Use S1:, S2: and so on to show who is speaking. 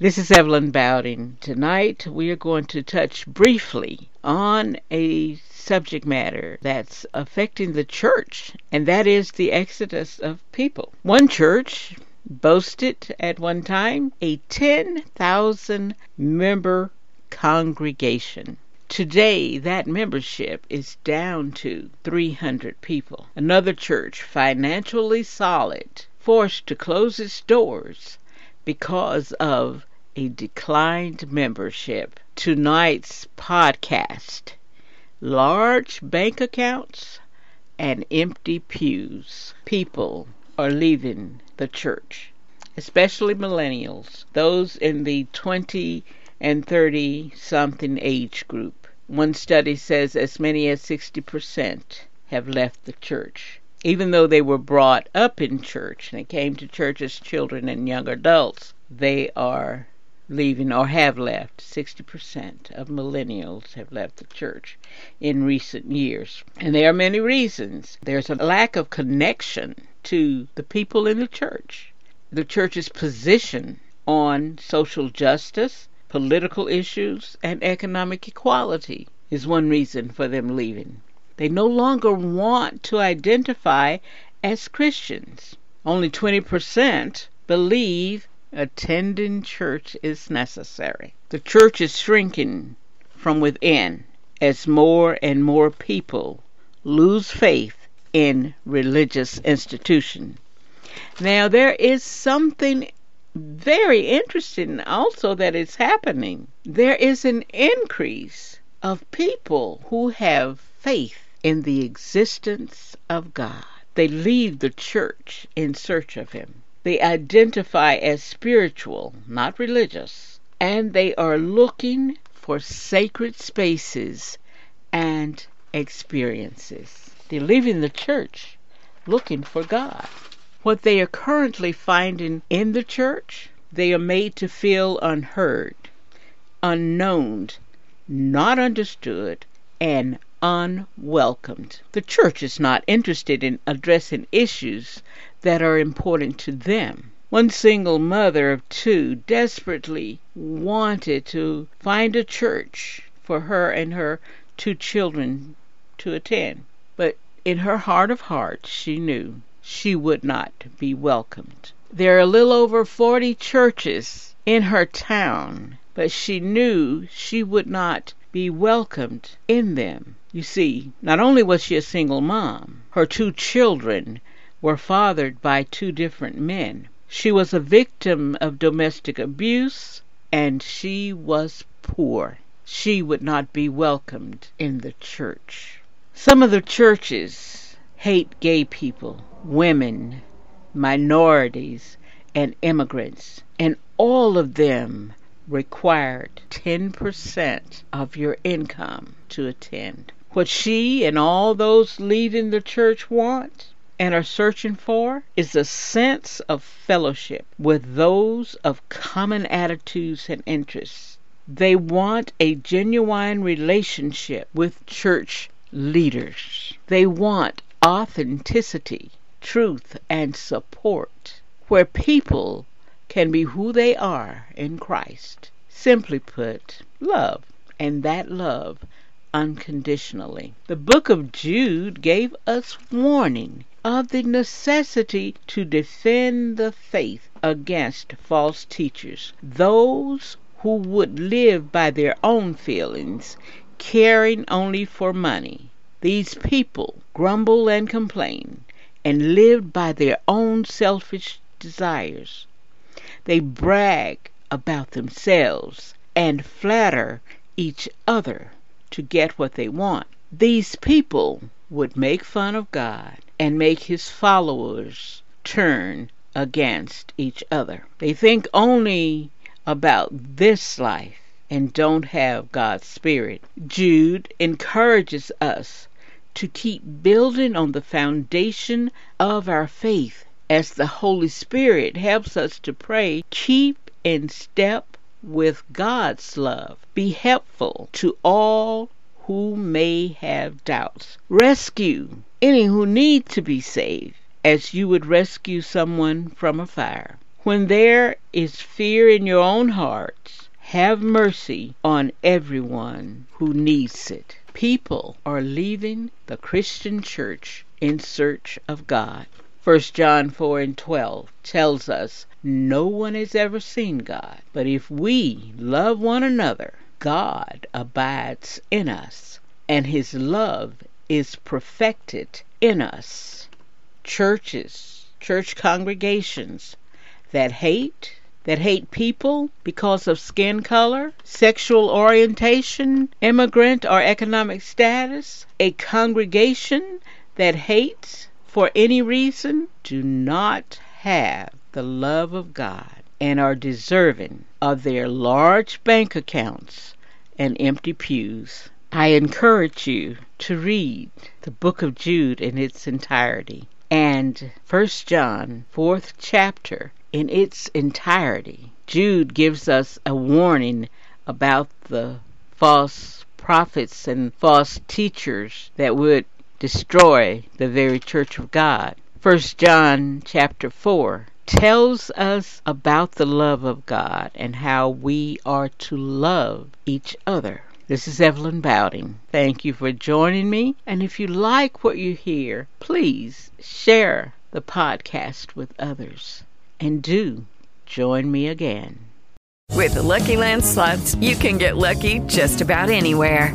S1: This is Evelyn Bowding. Tonight we are going to touch briefly on a subject matter that's affecting the church, and that is the exodus of people. One church boasted at one time a 10,000 member congregation. Today, that membership is down to 300 people. Another church, financially solid, forced to close its doors because of a declined membership. Tonight's podcast large bank accounts and empty pews. People are leaving the church, especially millennials, those in the 20 and 30 something age group. One study says as many as 60% have left the church. Even though they were brought up in church and they came to church as children and young adults, they are leaving or have left. 60% of millennials have left the church in recent years. And there are many reasons. There's a lack of connection to the people in the church. The church's position on social justice, political issues, and economic equality is one reason for them leaving. They no longer want to identify as Christians. Only 20% believe attending church is necessary. The church is shrinking from within as more and more people lose faith in religious institutions. Now, there is something very interesting also that is happening. There is an increase of people who have faith in the existence of God. They leave the church in search of Him. They identify as spiritual, not religious, and they are looking for sacred spaces and experiences. They're leaving the church looking for God. What they are currently finding in the church, they are made to feel unheard, unknown, not understood, and unwelcomed. The church is not interested in addressing issues that are important to them. One single mother of two desperately wanted to find a church for her and her two children to attend, but in her heart of hearts she knew she would not be welcomed. There are a little over 40 churches in her town, but she knew she would not be welcomed in them. You see, not only was she a single mom, her two children were fathered by two different men. She was a victim of domestic abuse and she was poor. She would not be welcomed in the church. Some of the churches hate gay people, women, minorities, and immigrants, and all of them required 10% of your income to attend. What she and all those leaving the church want and are searching for is a sense of fellowship with those of common attitudes and interests. They want a genuine relationship with church leaders. They want authenticity, truth, and support, where people can be who they are in Christ. Simply put, love, and that love unconditionally. The book of Jude gave us warning of the necessity to defend the faith against false teachers, those who would live by their own feelings, caring only for money. These people grumble and complain and live by their own selfish desires. They brag about themselves and flatter each other to get what they want. These people would make fun of God and make his followers turn against each other. They think only about this life and don't have God's Spirit. Jude encourages us to keep building on the foundation of our faith as the Holy Spirit helps us to pray. Keep in step with God's love. Be helpful to all who may have doubts. Rescue any who need to be saved as you would rescue someone from a fire. When there is fear in your own hearts, have mercy on everyone who needs it. People are leaving the Christian church in search of God. 1 John 4 and 12 tells us no one has ever seen God, but if we love one another, God abides in us, and his love is perfected in us. Churches, church congregations that hate, that hate people because of skin color, sexual orientation, immigrant or economic status, a congregation that hates for any reason, do not have the love of God and are deserving of their large bank accounts and empty pews. I encourage you to read the book of Jude in its entirety and 1 John, 4th chapter, in its entirety. Jude gives us a warning about the false prophets and false teachers that would destroy the very church of God. 1 John chapter 4 tells us about the love of God and how we are to love each other. This is Evelyn Bowding. Thank you for joining me. And if you like what you hear, please share the podcast with others and do join me again.
S2: With the Lucky Land slots, you can get lucky just about anywhere.